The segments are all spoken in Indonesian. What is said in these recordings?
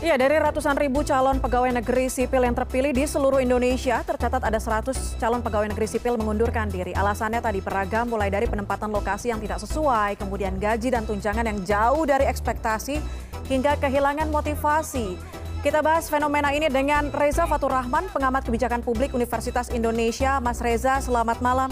Ya, dari ratusan ribu calon pegawai negeri sipil yang terpilih di seluruh Indonesia, tercatat ada 100 calon pegawai negeri sipil mengundurkan diri. Alasannya tadi beragam, mulai dari penempatan lokasi yang tidak sesuai, kemudian gaji dan tunjangan yang jauh dari ekspektasi, hingga kehilangan motivasi. Kita bahas fenomena ini dengan Reza Fatur Rahman, pengamat kebijakan publik Universitas Indonesia. Mas Reza, selamat malam.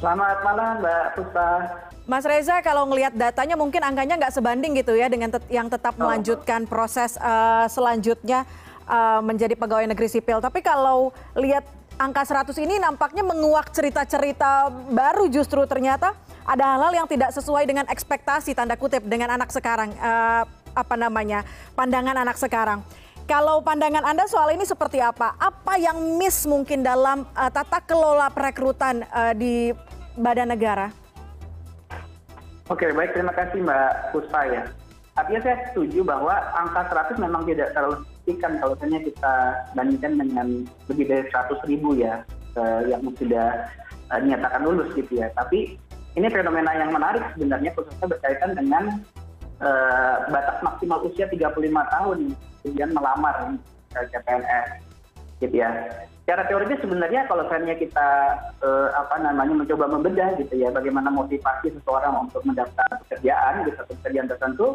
Selamat malam, Mbak Puspa. Mas Reza, kalau ngelihat datanya mungkin angkanya nggak sebanding gitu ya dengan tet yang tetap Oh. melanjutkan proses uh, selanjutnya uh, menjadi pegawai negeri sipil. Tapi kalau lihat angka 100 ini nampaknya menguak cerita-cerita baru justru ternyata ada hal-hal yang tidak sesuai dengan ekspektasi tanda kutip dengan anak sekarang uh, apa namanya pandangan anak sekarang. Kalau pandangan Anda soal ini seperti apa? Apa yang miss mungkin dalam uh, tata kelola perekrutan uh, di badan negara? Oke, baik. Terima kasih Mbak Puspa ya. Artinya saya setuju bahwa angka 100 memang tidak terlalu signifikan kalau misalnya kita bandingkan dengan lebih dari 100 ribu ya yang sudah eh, dinyatakan lulus gitu ya. Tapi ini fenomena yang menarik sebenarnya khususnya berkaitan dengan eh, batas maksimal usia 35 tahun kemudian melamar CPNS. Secara teoritis sebenarnya kalau misalnya kita eh, apa namanya mencoba membedah gitu ya bagaimana motivasi seseorang untuk mendaftar pekerjaan gitu atau pekerjaan tertentu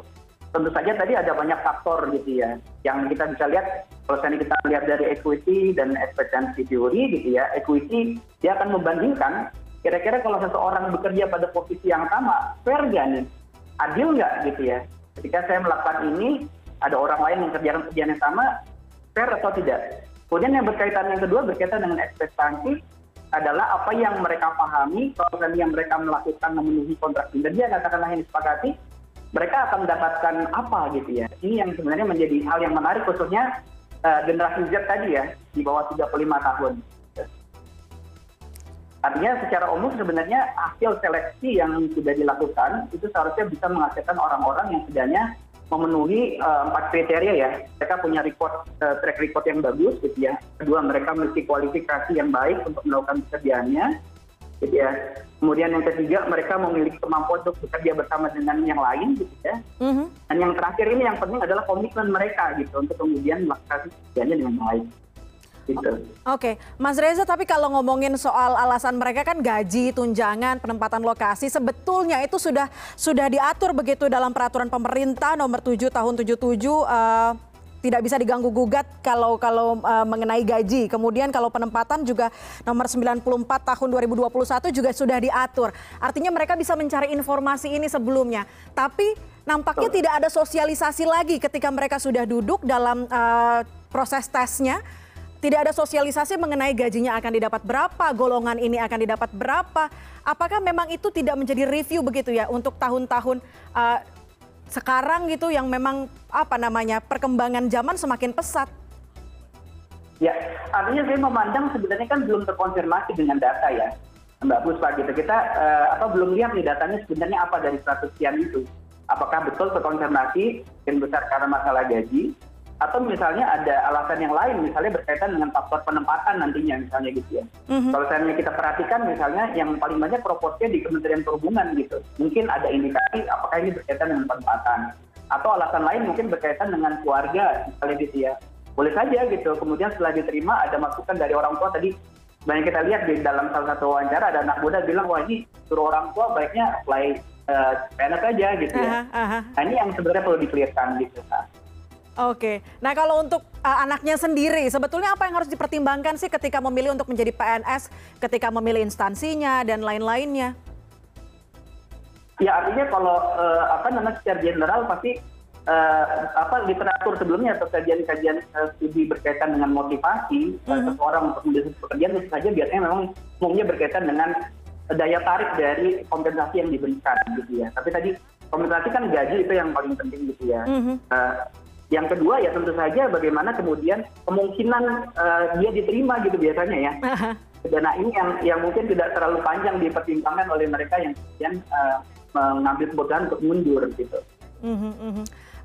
tentu saja tadi ada banyak faktor gitu ya yang kita bisa lihat. Kalau misalnya kita lihat dari equity dan expectancy theory gitu ya equity dia akan membandingkan kira-kira kalau seseorang bekerja pada posisi yang sama fair gak nih? Adil nggak gitu ya? Ketika saya melakukan ini ada orang lain yang kerjakan pekerjaan yang sama fair atau tidak kemudian yang berkaitan yang kedua berkaitan dengan ekspektasi adalah apa yang mereka pahami kalau misalnya yang mereka melakukan memenuhi kontrak. Kinerja katakanlah yang disepakati mereka akan mendapatkan apa gitu ya. Ini yang sebenarnya menjadi hal yang menarik khususnya uh, generasi Z tadi ya di bawah 35 tahun. Artinya secara umum sebenarnya hasil seleksi yang sudah dilakukan itu seharusnya bisa menghasilkan orang-orang yang setidaknya memenuhi uh, empat kriteria ya. Mereka punya record uh, track record yang bagus gitu ya. Kedua mereka memiliki kualifikasi yang baik untuk melakukan pekerjaannya gitu ya. Kemudian yang ketiga mereka memiliki kemampuan untuk bekerja bersama dengan yang lain gitu ya. Mm-hmm. dan yang terakhir ini yang penting adalah komitmen mereka gitu untuk kemudian melakukan pekerjaannya dengan baik gitu Oke, Mas Reza, tapi kalau ngomongin soal alasan mereka kan gaji, tunjangan, penempatan lokasi, sebetulnya itu sudah sudah diatur begitu dalam peraturan pemerintah nomor 7 tahun 77 eh, tidak bisa diganggu gugat kalau kalau eh, mengenai gaji. Kemudian kalau penempatan juga nomor 94 tahun 2021 juga sudah diatur. Artinya mereka bisa mencari informasi ini sebelumnya. Tapi nampaknya tidak ada sosialisasi lagi ketika mereka sudah duduk dalam eh, proses tesnya tidak ada sosialisasi mengenai gajinya akan didapat berapa, golongan ini akan didapat berapa. Apakah memang itu tidak menjadi review begitu ya untuk tahun-tahun uh, sekarang gitu yang memang apa namanya perkembangan zaman semakin pesat? Ya, artinya saya memandang sebenarnya kan belum terkonfirmasi dengan data ya, Mbak Puspa gitu. Kita eh, apa belum lihat nih datanya sebenarnya apa dari 100 sekian itu. Apakah betul terkonfirmasi yang besar karena masalah gaji atau misalnya ada alasan yang lain misalnya berkaitan dengan faktor penempatan nantinya misalnya gitu ya. Kalau misalnya kita perhatikan misalnya yang paling banyak proporsinya di Kementerian Perhubungan gitu. Mungkin ada indikasi apakah ini berkaitan dengan penempatan atau alasan lain mungkin berkaitan dengan keluarga misalnya gitu ya boleh saja gitu kemudian setelah diterima ada masukan dari orang tua tadi banyak kita lihat di dalam salah satu wawancara ada anak muda bilang wah ini suruh orang tua baiknya apply uh, PNS aja gitu ya Aha, aha. nah ini yang sebenarnya perlu dikelirkan gitu nah. Oke, nah kalau untuk uh, anaknya sendiri, sebetulnya apa yang harus dipertimbangkan sih ketika memilih untuk menjadi PNS, ketika memilih instansinya dan lain-lainnya? ya artinya kalau uh, apa namanya secara general pasti uh, apa literatur sebelumnya atau kajian-kajian uh, studi berkaitan dengan motivasi uh, seseorang untuk menjadi pekerjaan tentu saja biasanya memang umumnya berkaitan dengan daya tarik dari kompensasi yang diberikan gitu ya. Tapi tadi kompensasi kan gaji itu yang paling penting gitu ya. Mhm. Uh, yang kedua ya tentu saja bagaimana kemudian kemungkinan uh, dia diterima gitu biasanya ya. Dana ini yang yang mungkin tidak terlalu panjang dipertimbangkan oleh mereka yang kemudian uh, mengambil keputusan untuk mundur gitu.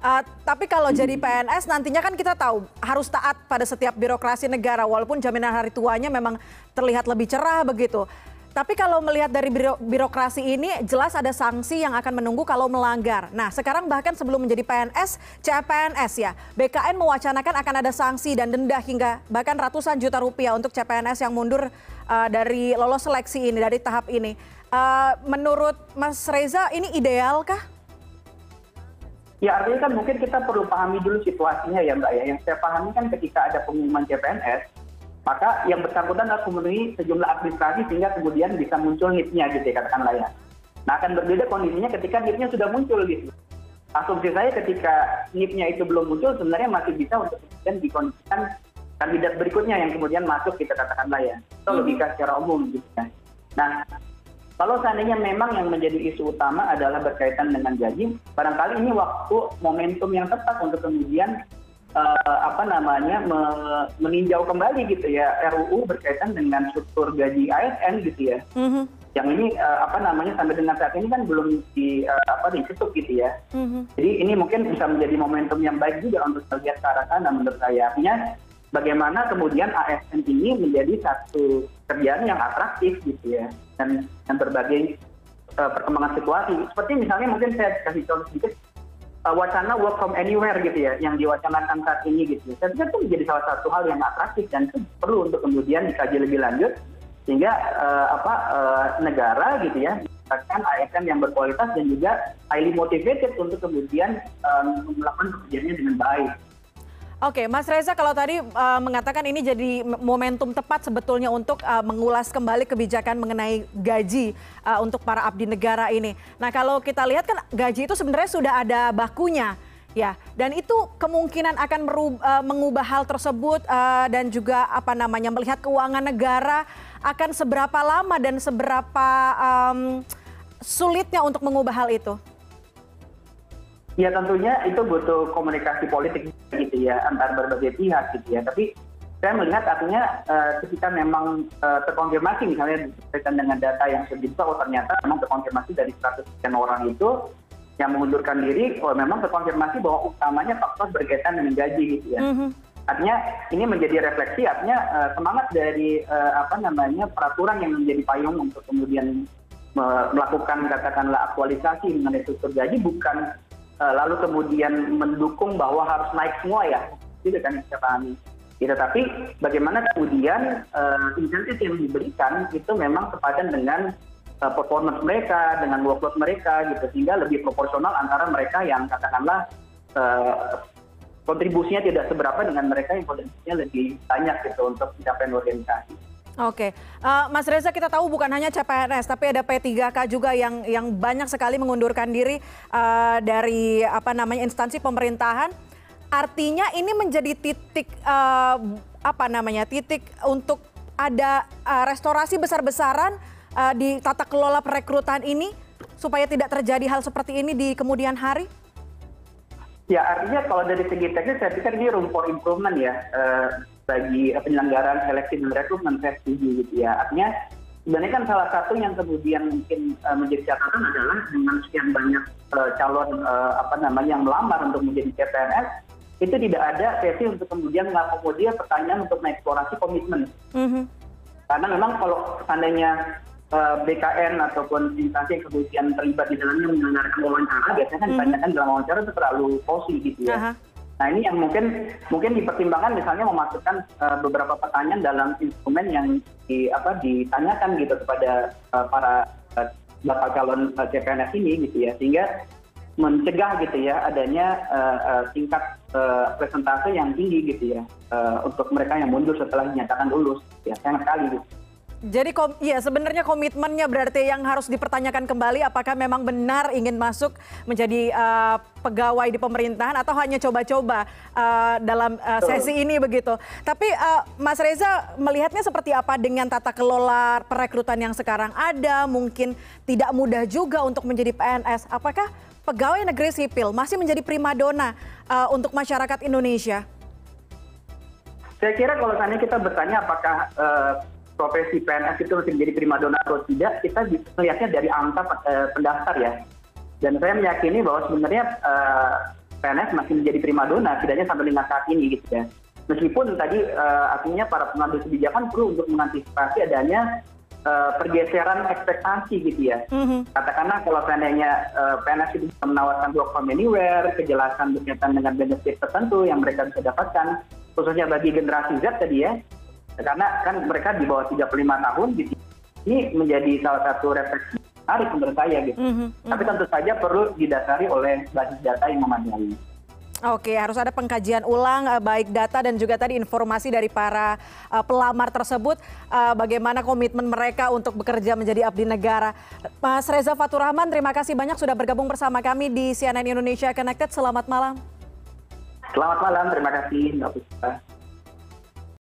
Uh, tapi kalau jadi PNS nantinya kan kita tahu harus taat pada setiap birokrasi negara walaupun jaminan hari tuanya memang terlihat lebih cerah begitu. Tapi kalau melihat dari biro birokrasi ini jelas ada sanksi yang akan menunggu kalau melanggar. Nah, sekarang bahkan sebelum menjadi PNS, CPNS ya, BKN mewacanakan akan ada sanksi dan denda hingga bahkan ratusan juta rupiah untuk CPNS yang mundur uh, dari lolos seleksi ini, dari tahap ini. Uh, menurut Mas Reza, ini idealkah? Ya artinya kan mungkin kita perlu pahami dulu situasinya ya Mbak ya. Yang saya pahami kan ketika ada pengumuman CPNS, maka yang bersangkutan harus memenuhi sejumlah administrasi sehingga kemudian bisa muncul NIP-nya gitu ya katakanlah ya. Nah akan berbeda kondisinya ketika NIP-nya sudah muncul gitu. Asumsi saya ketika NIP-nya itu belum muncul sebenarnya masih bisa untuk kemudian dikondisikan kandidat berikutnya yang kemudian masuk kita katakanlah ya. Itu hmm. logika secara umum gitu ya. Nah kalau seandainya memang yang menjadi isu utama adalah berkaitan dengan gaji, barangkali ini waktu momentum yang tepat untuk kemudian apa namanya me, meninjau kembali gitu ya RUU berkaitan dengan struktur gaji ASN gitu ya. Mm-hmm. Yang ini uh, apa namanya sampai dengan saat ini kan belum di uh, apa diketuk gitu ya. Mm-hmm. Jadi ini mungkin bisa menjadi momentum yang baik juga untuk melihat ke arah sana menurut saya. Artinya bagaimana kemudian ASN ini menjadi satu kerjaan yang atraktif gitu ya dan dan berbagai uh, perkembangan situasi. Seperti misalnya mungkin saya kasih contoh sedikit wacana work from anywhere gitu ya yang diwacanakan saat ini gitu. Saya pikir itu menjadi salah satu hal yang atraktif dan itu perlu untuk kemudian dikaji lebih lanjut sehingga uh, apa uh, negara gitu ya mendapatkan ASN yang berkualitas dan juga highly motivated untuk kemudian um, melakukan pekerjaannya dengan baik. Oke, Mas Reza kalau tadi uh, mengatakan ini jadi momentum tepat sebetulnya untuk uh, mengulas kembali kebijakan mengenai gaji uh, untuk para abdi negara ini. Nah, kalau kita lihat kan gaji itu sebenarnya sudah ada bakunya. Ya, dan itu kemungkinan akan merub, uh, mengubah hal tersebut dan juga apa namanya melihat keuangan negara akan seberapa lama dan seberapa um, sulitnya untuk mengubah hal itu ya tentunya itu butuh komunikasi politik gitu ya antar berbagai pihak gitu ya tapi saya melihat artinya uh, ketika memang uh, terkonfirmasi misalnya berkaitan dengan data yang sedikit oh ternyata memang terkonfirmasi dari 100 sekian orang itu yang mengundurkan diri oh memang terkonfirmasi bahwa utamanya faktor berkaitan dengan gaji gitu ya. Mm -hmm. Artinya ini menjadi refleksi artinya uh, semangat dari uh, apa namanya peraturan yang menjadi payung untuk kemudian melakukan katakanlah aktualisasi mengenai struktur gaji bukan Eh, lalu kemudian mendukung bahwa harus naik semua ya. Itu kan saya pahami gitu tapi bagaimana kemudian uh, insentif yang diberikan itu memang sepadan dengan uh, performance mereka dengan workload mereka gitu. Sehingga lebih proporsional antara mereka yang katakanlah uh, kontribusinya tidak seberapa dengan mereka yang potensinya lebih banyak gitu untuk mencapai organisasi. Oke, uh, Mas Reza kita tahu bukan hanya CPNS, tapi ada P3K juga yang yang banyak sekali mengundurkan diri uh, dari apa namanya instansi pemerintahan. Artinya ini menjadi titik uh, apa namanya titik untuk ada uh, restorasi besar-besaran uh, di tata kelola perekrutan ini supaya tidak terjadi hal seperti ini di kemudian hari. Ya artinya kalau dari segi teknis saya pikir ini room for improvement ya. Uh, bagi penyelenggaraan seleksi dan rekrutmen saya setuju gitu ya. Artinya sebenarnya kan salah satu yang kemudian mungkin uh, menjadi catatan adalah dengan sekian banyak uh, calon uh, apa namanya yang melamar untuk menjadi CPNS itu tidak ada sesi untuk kemudian mengakomodir pertanyaan untuk mengeksplorasi komitmen. Mm -hmm. Karena memang kalau seandainya uh, BKN ataupun instansi yang kemudian terlibat di dalamnya menyelenggarakan wawancara, biasanya kan mm -hmm. ditanyakan dalam wawancara itu terlalu posisi gitu ya. Uh -huh nah ini yang mungkin mungkin dipertimbangkan misalnya memasukkan uh, beberapa pertanyaan dalam instrumen yang di apa ditanyakan gitu kepada uh, para uh, bakal calon CPNS ini gitu ya sehingga mencegah gitu ya adanya tingkat presentase yang tinggi gitu ya untuk mereka yang mundur setelah dinyatakan lulus ya sangat sekali gitu. Jadi ya sebenarnya komitmennya berarti yang harus dipertanyakan kembali apakah memang benar ingin masuk menjadi uh, pegawai di pemerintahan atau hanya coba-coba uh, dalam uh, sesi ini begitu. Tapi uh, Mas Reza melihatnya seperti apa dengan tata kelola perekrutan yang sekarang ada? Mungkin tidak mudah juga untuk menjadi PNS. Apakah pegawai negeri sipil masih menjadi primadona uh, untuk masyarakat Indonesia? Saya kira kalau tadi kita bertanya apakah uh, profesi PNS itu masih menjadi primadona atau tidak, kita melihatnya dari angka uh, pendaftar ya. Dan saya meyakini bahwa sebenarnya uh, eh, PNS masih menjadi primadona, tidaknya sampai dengan saat ini gitu ya. Meskipun tadi uh, artinya para pengambil kebijakan perlu untuk mengantisipasi adanya uh, pergeseran ekspektasi gitu ya. Mm-hmm. Katakanlah kalau seandainya uh, PNS itu bisa menawarkan work from anywhere, kejelasan berkaitan dengan benefit tertentu yang mereka bisa dapatkan, khususnya bagi generasi Z tadi ya, karena kan mereka di bawah 35 tahun gitu. Ini menjadi salah satu refleksi menarik menurut saya gitu. Mm-hmm. Tapi tentu saja perlu didasari oleh basis data yang memadai. Oke, harus ada pengkajian ulang uh, baik data dan juga tadi informasi dari para uh, pelamar tersebut uh, bagaimana komitmen mereka untuk bekerja menjadi abdi negara. Mas Reza Fatur Rahman, terima kasih banyak sudah bergabung bersama kami di CNN Indonesia Connected. Selamat malam. Selamat malam, terima kasih Mbak Puspa.